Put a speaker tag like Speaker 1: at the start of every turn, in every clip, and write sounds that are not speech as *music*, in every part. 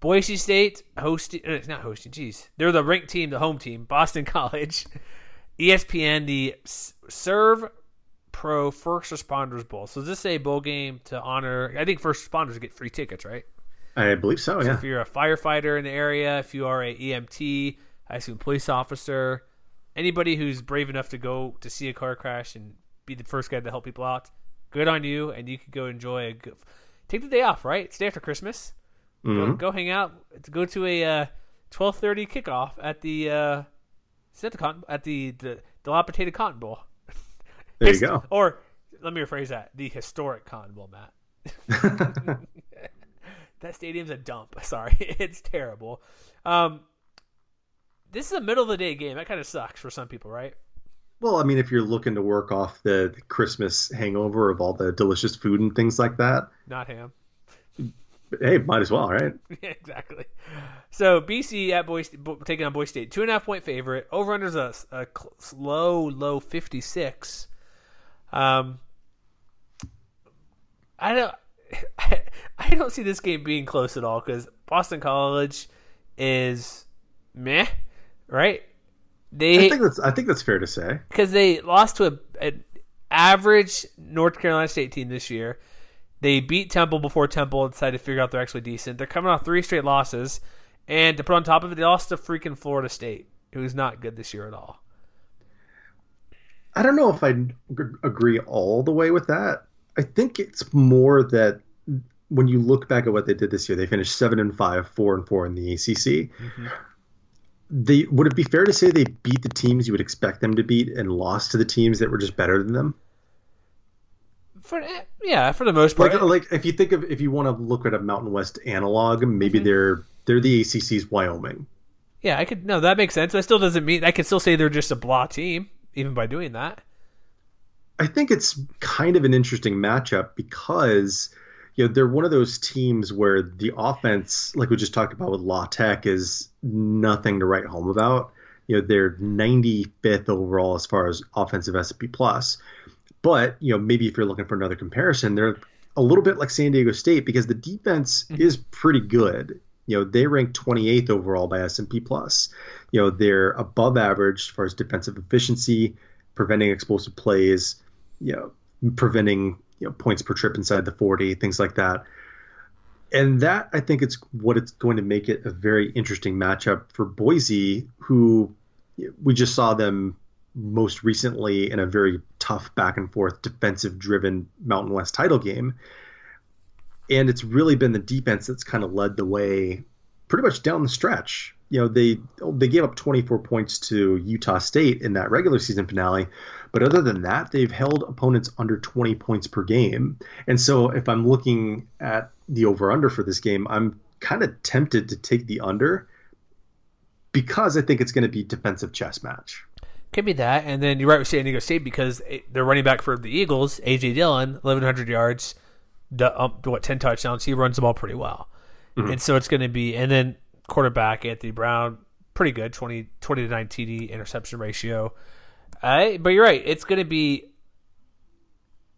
Speaker 1: Boise State hosting. It's not hosting, geez. They're the ranked team, the home team, Boston *laughs* College. ESPN, the Serve Pro First Responders Bowl. So is this a bowl game to honor? I think first responders get free tickets, right?
Speaker 2: I believe so.
Speaker 1: So
Speaker 2: Yeah.
Speaker 1: if you're a firefighter in the area, if you are a EMT, I assume police officer, anybody who's brave enough to go to see a car crash and be the first guy to help people out, good on you, and you could go enjoy a good, take the day off. Right, it's day after Christmas. Go, go hang out. Go to a uh, twelve thirty kickoff at the uh, that the cotton, at the, the dilapidated Cotton Bowl.
Speaker 2: There you go.
Speaker 1: Or let me rephrase that: the historic Cotton Bowl, Matt. *laughs* that stadium's a dump. *laughs* Sorry, *laughs* it's terrible. Um, this is a middle of the day game. That kind of sucks for some people, right?
Speaker 2: Well, I mean, if you're looking to work off the Christmas hangover of all the delicious food and things like that,
Speaker 1: Not ham.
Speaker 2: Hey, might as well, right? *laughs*
Speaker 1: Yeah, exactly. So BC at Boise, taking on Boise State, two and a half point favorite. Over under a, a low, low fifty six. Um, I don't, I *laughs* I don't see this game being close at all because Boston College is meh, right? They, I
Speaker 2: think that's I think that's fair to say.
Speaker 1: because they lost to a, an average North Carolina State team this year. They beat Temple before Temple decided to figure out they're actually decent. They're coming off three straight losses, and to put on top of it, they lost to freaking Florida State, who's not good this year at all.
Speaker 2: I don't know if I agree all the way with that. I think it's more that when you look back at what they did this year, they finished seven and five, four and four in the ACC. Mm-hmm. They would it be fair to say they beat the teams you would expect them to beat and lost to the teams that were just better than them?
Speaker 1: For eh, yeah, for the most part,
Speaker 2: Like, like if you think of if you want to look at a Mountain West analog, maybe they're they're the ACC's Wyoming.
Speaker 1: yeah, I could no, that makes sense. It still doesn't mean I could still say they're just a blah team, even by doing that.
Speaker 2: I think it's kind of an interesting matchup because you know they're one of those teams where the offense, like we just talked about with La Tech, is nothing to write home about. You know they're 95th overall as far as offensive SP plus, but you know maybe if you're looking for another comparison, they're a little bit like San Diego State because the defense mm-hmm. is pretty good. You know they rank 28th overall by S&P plus. You know they're above average as far as defensive efficiency, preventing explosive plays, you know, preventing you know points per trip inside the 40, things like that. And that I think it's what it's going to make it a very interesting matchup for Boise, who we just saw them most recently in a very tough back and forth defensive driven Mountain West title game. And it's really been the defense that's kind of led the way pretty much down the stretch. You know, they they gave up 24 points to Utah State in that regular season finale, but other than that, they've held opponents under 20 points per game. And so if I'm looking at the over under for this game, I'm kind of tempted to take the under because I think it's going to be defensive chess match.
Speaker 1: Could be that, and then you're right with San Diego State because they're running back for the Eagles, AJ Dillon, 1,100 yards, um, what 10 touchdowns. He runs the ball pretty well, and so it's going to be. And then quarterback Anthony Brown, pretty good, 20, 20 to nine TD interception ratio. I, but you're right, it's going to be.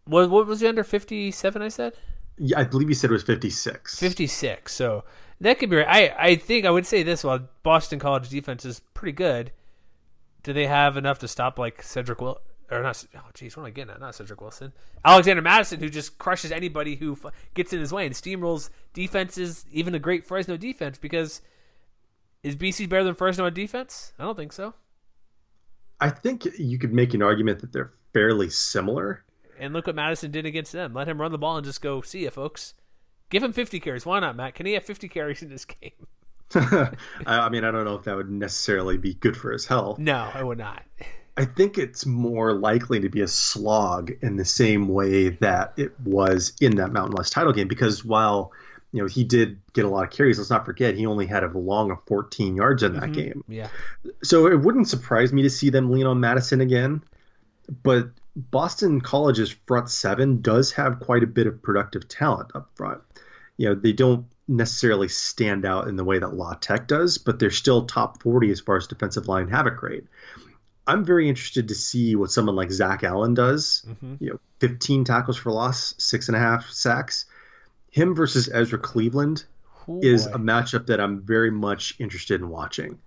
Speaker 1: What what was the under 57? I said
Speaker 2: Yeah, I believe you said it was 56.
Speaker 1: 56. So that could be right. I I think I would say this: while Boston College defense is pretty good, do they have enough to stop like Cedric Will or not? Oh, jeez, what am I getting at? Not Cedric Wilson, Alexander Mattison, who just crushes anybody who f- gets in his way and steamrolls defenses, even a great Fresno defense. Because is BC better than Fresno on defense? I don't think so.
Speaker 2: I think you could make an argument that they're fairly similar.
Speaker 1: And look what Madison did against them. Let him run the ball and just go see ya, folks. Give him 50 carries. Why not, Matt? Can he have 50 carries in this *laughs* game? *laughs*
Speaker 2: I I mean, I don't know if that would necessarily be good for his health.
Speaker 1: No, I would not.
Speaker 2: I think it's more likely to be a slog in the same way that it was in that Mountain West title game because while you know, he did get a lot of carries. Let's not forget he only had a long of 14 yards in that
Speaker 1: Mhm.
Speaker 2: game.
Speaker 1: Yeah.
Speaker 2: So it wouldn't surprise me to see them lean on Mattison again. But Boston College's front seven does have quite a bit of productive talent up front. You know, they don't necessarily stand out in the way that La Tech does, but they're still top 40 as far as defensive line havoc rate. I'm very interested to see what someone like Zach Allen does.
Speaker 1: Mhm.
Speaker 2: You know, 15 tackles for loss, six and a half sacks. Him versus Ezra Cleveland
Speaker 1: Ooh,
Speaker 2: is
Speaker 1: boy.
Speaker 2: a matchup that I'm very much interested in watching.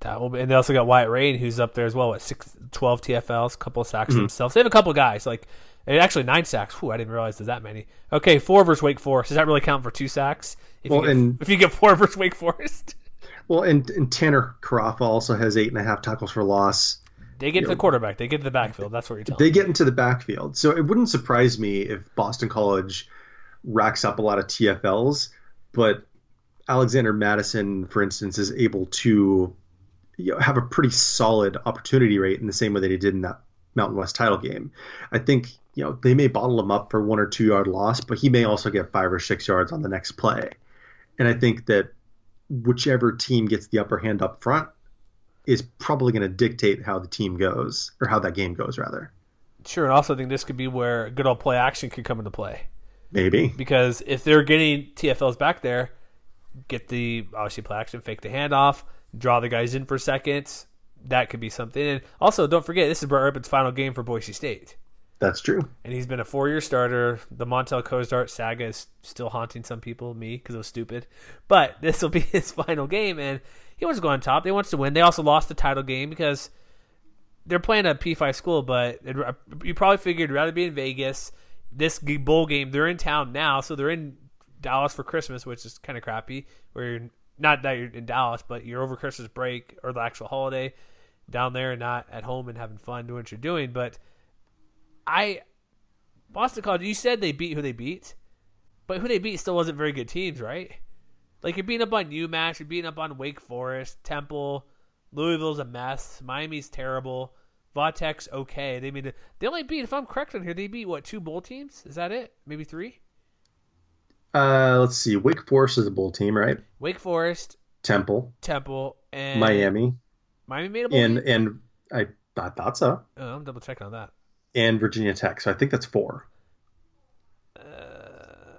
Speaker 1: That will be, and they also got Wyatt Ray, who's up there as well. What six, 12 TFLs, a couple of sacks
Speaker 2: Mm-hmm.
Speaker 1: themselves. They have a couple guys like eh, actually nine sacks. Whew, I didn't realize there's that many. Okay, four versus Wake Forest. Does that really count for two sacks? If
Speaker 2: Well,
Speaker 1: you get,
Speaker 2: and-
Speaker 1: if you get four *laughs* versus Wake Forest,
Speaker 2: Well, and, and Tanner Karafa also has eight and a half tackles for loss.
Speaker 1: they get to the quarterback. They get to the backfield. That's what you're telling.
Speaker 2: They
Speaker 1: me.
Speaker 2: get into the backfield. So it wouldn't surprise me if Boston College racks up a lot of TFLs, but Alexander Mattison, for instance, is able to you know, have a pretty solid opportunity rate in the same way that he did in that Mountain West title game. I think you know they may bottle him up for one or two yard loss, but he may also get five or six yards on the next play. And I think that whichever team gets the upper hand up front is probably going to dictate how the team goes or how that game goes rather.
Speaker 1: Sure, and also I think this could be where good old play action could come into play
Speaker 2: Maybe.
Speaker 1: because if they're getting TFLs back there, get the obviously play action, fake the handoff, draw the guys in for seconds. That could be something. And also, don't forget this is Brett Rypien's final game for Boise State.
Speaker 2: That's true.
Speaker 1: and he's been a four-year starter. The Montell Cozart saga is still haunting some people, me, because it was stupid. But this will be *laughs* his final game, and he wants to go on top. They wants to win. They also lost the title game because they're playing a P5 school, but it, uh, you probably figured rather be in Vegas. This bowl game, they're in town now, so they're in Dallas for Christmas, which is kind of crappy. Where you're not that you're in Dallas, but you're over Christmas break or the actual holiday down there, and not at home and having fun doing what you're doing. But I Boston College, you said they beat who they beat, but who they beat still wasn't very good teams, right? Like you're beating up on UMass, you're beating up on Wake Forest, Temple, Louisville's a mess, Miami's terrible, Vautech's okay. They mean they only beat, if I'm correct on here, they beat what two bowl teams? Is that it? Maybe three?
Speaker 2: Uh, let's see. Wake Forest is a bowl team, right?
Speaker 1: Wake Forest,
Speaker 2: Temple,
Speaker 1: Temple, and
Speaker 2: Miami,
Speaker 1: Miami made a bowl.
Speaker 2: and and I, I thought so.
Speaker 1: Oh, I'm double checking on that.
Speaker 2: And Virginia Tech. So I think that's four.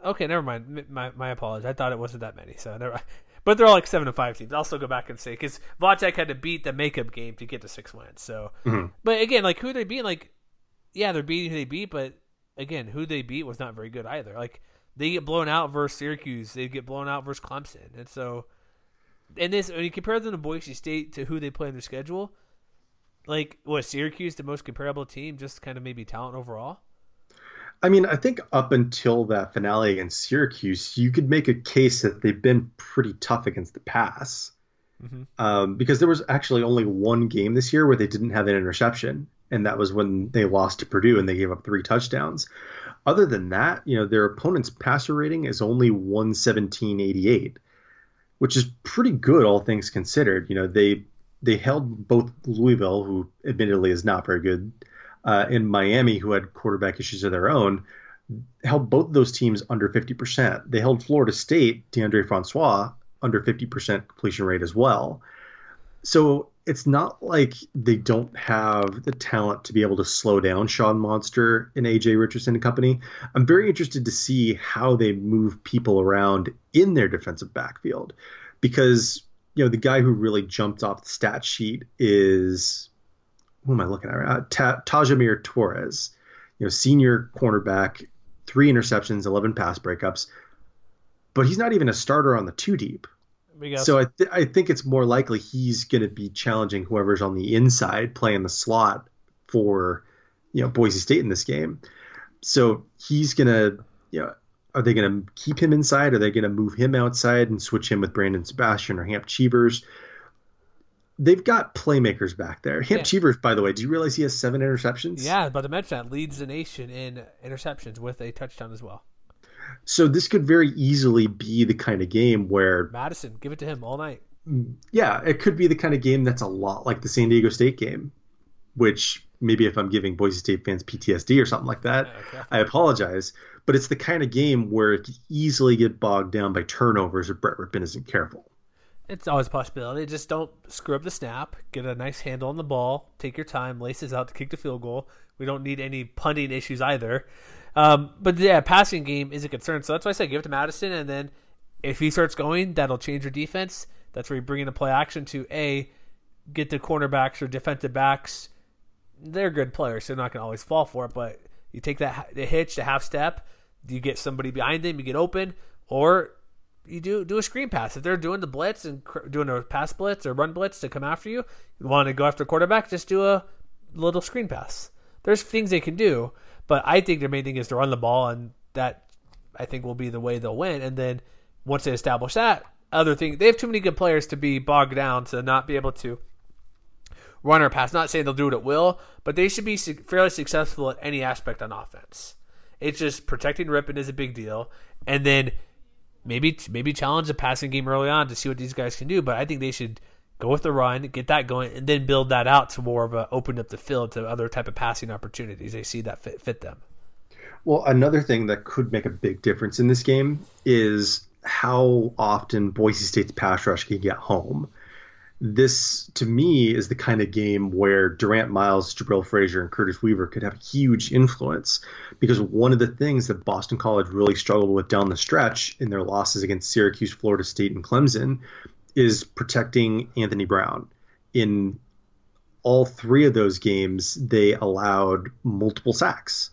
Speaker 1: Okay, never mind. M- My my apologies. I thought it wasn't that many. So never. *laughs* But they're all like seven to five teams. I'll still go back and say because Vautech had to beat the makeup game to get to six wins. So,
Speaker 2: Mhm.
Speaker 1: but again, like who they beat, like yeah, they're beating who they beat, but again, who they beat was not very good either. Like they get blown out versus Syracuse, they get blown out versus Clemson, and so and this when you compare them to Boise State to who they play in their schedule, like was Syracuse the most comparable team, just kind of maybe talent overall.
Speaker 2: I mean, I think up until that finale against Syracuse, you could make a case that they've been pretty tough against the pass.
Speaker 1: Mhm.
Speaker 2: Um, because there was actually only one game this year where they didn't have an interception, and that was when they lost to Purdue and they gave up three touchdowns. Other than that, you know, their opponent's passer rating is only 117.88, which is pretty good, all things considered. You know, they they held both Louisville, who admittedly is not very good, uh, and Miami, who had quarterback issues of their own, held both of those teams under 50%. They held Florida State, Deondre Francois, under 50% completion rate as well. So it's not like they don't have the talent to be able to slow down Sean Modster and AJ Richardson and company. I'm very interested to see how they move people around in their defensive backfield because you know the guy who really jumped off the stat sheet is who am I looking at? Uh, Ta- Taj-Amir Torres, you know, senior cornerback, three interceptions, 11 pass breakups, but he's not even a starter on the two deep. So I, th- I think it's more likely he's going to be challenging whoever's on the inside playing the slot for you know Boise State in this game. So he's going to you know are they going to keep him inside? Are they going to move him outside and switch him with Brandon Sebastian or Hamp Cheevers? They've got playmakers back there. Hamp
Speaker 1: Yeah.
Speaker 2: Cheevers, by the way, do you realize he has seven interceptions?
Speaker 1: Yeah, but to mention that leads the nation in interceptions with a touchdown as well.
Speaker 2: So this could very easily be the kind of game where
Speaker 1: Mattison, give it to him all night.
Speaker 2: yeah, it could be the kind of game that's a lot like the San Diego State game, which maybe if I'm giving Boise State fans PTSD or something like that,
Speaker 1: Okay.
Speaker 2: I apologize. but it's the kind of game where it could easily get bogged down by turnovers if Brett Rypien isn't careful.
Speaker 1: It's always a possibility. Just don't screw up the snap. Get a nice handle on the ball. Take your time. Laces out to kick the field goal. We don't need any punting issues either. Um, but yeah, passing game is a concern. So that's why I say give it to Mattison, and then if he starts going, that'll change your defense. That's where you bring in the play action to a get the cornerbacks or defensive backs. They're good players, so they're not going to always fall for it. But you take that the hitch, the half step. You get somebody behind them, you get open, or you do do a screen pass. If they're doing the blitz and cr- doing a pass blitz or run blitz to come after you, you want to go after quarterback, just do a little screen pass. There's things they can do, but I think their main thing is to run the ball, and that I think will be the way they'll win. And then once they establish that, other thing they have too many good players to be bogged down to not be able to run or pass. Not saying they'll do it at will, but they should be fairly successful at any aspect on offense. It's just protecting Rypien is a big deal, and then maybe maybe challenge the passing game early on to see what these guys can do. But I think they should go with the run, get that going, and then build that out to more of a open up the field to other type of passing opportunities. They see that fit fit them.
Speaker 2: Well, another thing that could make a big difference in this game is how often Boise State's pass rush can get home this to me is the kind of game where Durrant Miles, Jabril Frazier, and Curtis Weaver could have huge influence because one of the things that Boston College really struggled with down the stretch in their losses against Syracuse, Florida State, and Clemson is protecting Anthony Brown. In all three of those games, they allowed multiple sacks.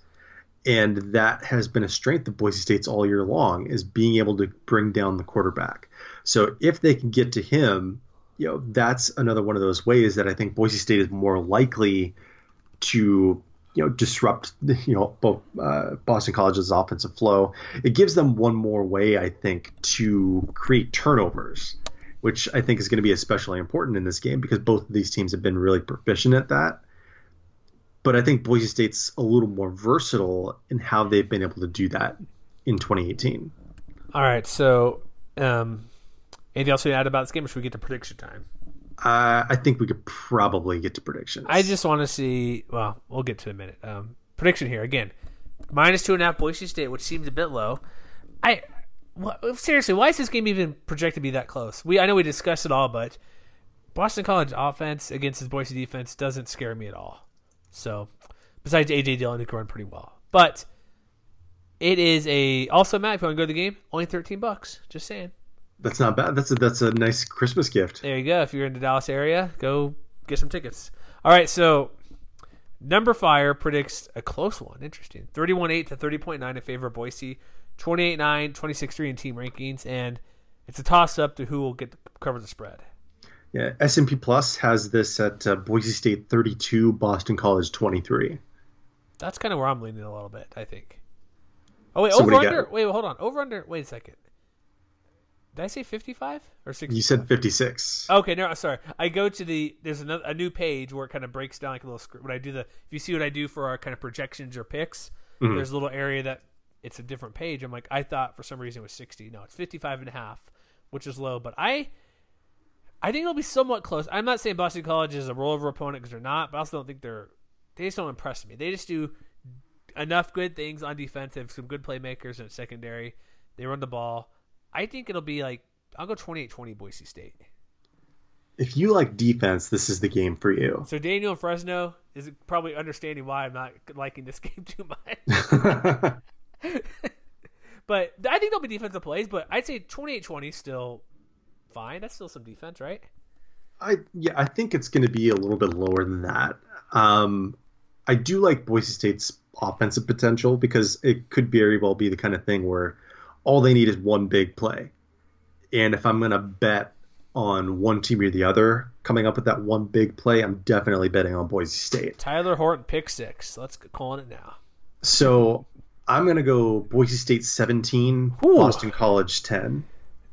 Speaker 2: And that has been a strength of Boise State's all year long is being able to bring down the quarterback. So if they can get to him, you know that's another one of those ways that I think Boise State is more likely to you know disrupt you know both uh, Boston College's offensive flow. It gives them one more way I think to create turnovers, which I think is going to be especially important in this game because both of these teams have been really proficient at that. But I think Boise State's a little more versatile in how they've been able to do that in 2018.
Speaker 1: All right, so um, Anything else to add about this game, or should we get to prediction time?
Speaker 2: Uh, I think we could probably get to predictions.
Speaker 1: I just want to see. Well, we'll get to a minute. Um, prediction here again: minus two and a half Boise State, which seems a bit low. I seriously, why is this game even projected to be that close? We I know we discussed it all, but Boston College offense against his Boise defense doesn't scare me at all. So, besides AJ Dillon, who can run pretty well, but it is a also Matt. If you want to go to the game, only thirteen bucks. Just saying.
Speaker 2: That's not bad. That's a that's a nice Christmas gift.
Speaker 1: There you go. If you're in the Dallas area, go get some tickets. All right, so numberFire predicts a close one. Interesting. 31-8 to 30.9 in favor of Boise. 28-9, 26-3 in team rankings, and it's a toss up to who will get cover the spread.
Speaker 2: Yeah, S&P Plus has this at uh, Boise State 32, Boston College 23.
Speaker 1: That's kind of where I'm leaning a little bit, I think. Oh wait, so over under. Wait, hold on. Over under. Wait a second. Did I say 55 or 60?
Speaker 2: You said 56.
Speaker 1: Okay, no, sorry. I go to the there's another a new page where it kind of breaks down like a little script. When I do the if you see what I do for our kind of projections or picks, mm-hmm. there's a little area that it's a different page. I'm like I thought for some reason it was 60. No, it's 55 and a half, which is low, but I I think it'll be somewhat close. I'm not saying Boston College is a rollover opponent because they're not, but I also don't think they're they just don't impress me. They just do enough good things on defense. They have some good playmakers in secondary. They run the ball. I think it'll be like I'll go 28-20 Boise State.
Speaker 2: If you like defense, this is the game for you.
Speaker 1: So Daniel Fresno is probably understanding why I'm not liking this *laughs* game too much. *laughs* *laughs* but I think there'll be defensive plays, but I'd say 28-20 still fine. That's still some defense, right?
Speaker 2: I yeah, I think it's going to be a little bit lower than that. Um, I do like Boise State's offensive potential because it could very well be the kind of thing where all they need is one big play. And if I'm going to bet on one team or the other coming up with that one big play, I'm definitely betting on Boise State.
Speaker 1: Tyler Horton pick six. Let's call it now.
Speaker 2: So I'm going to go Boise State 17, Ooh. Boston College 10.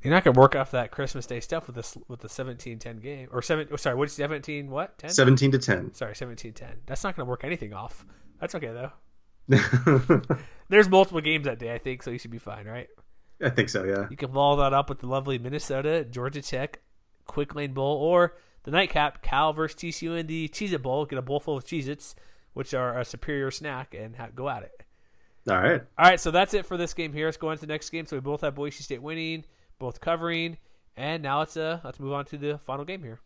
Speaker 1: You're not going to work off that Christmas Day stuff with this with the 17-10 game or seven. Oh, sorry, what's 17? What 10?
Speaker 2: 17 to 10.
Speaker 1: Sorry, 17-10. That's not going to work anything off. That's okay though. *laughs* There's multiple games that day, I think, so you should be fine, right?
Speaker 2: I think so, yeah.
Speaker 1: You can follow that up with the lovely Minnesota, Georgia Tech, Quick Lane Bowl, or the nightcap, Cal versus TCU in the Cheez It Bowl. Get a bowl full of Cheez Its, which are a superior snack, and go at it.
Speaker 2: All right.
Speaker 1: All right, so that's it for this game here. Let's go on to the next game. So we both have Boise State winning, both covering, and now let's uh let's move on to the final game here.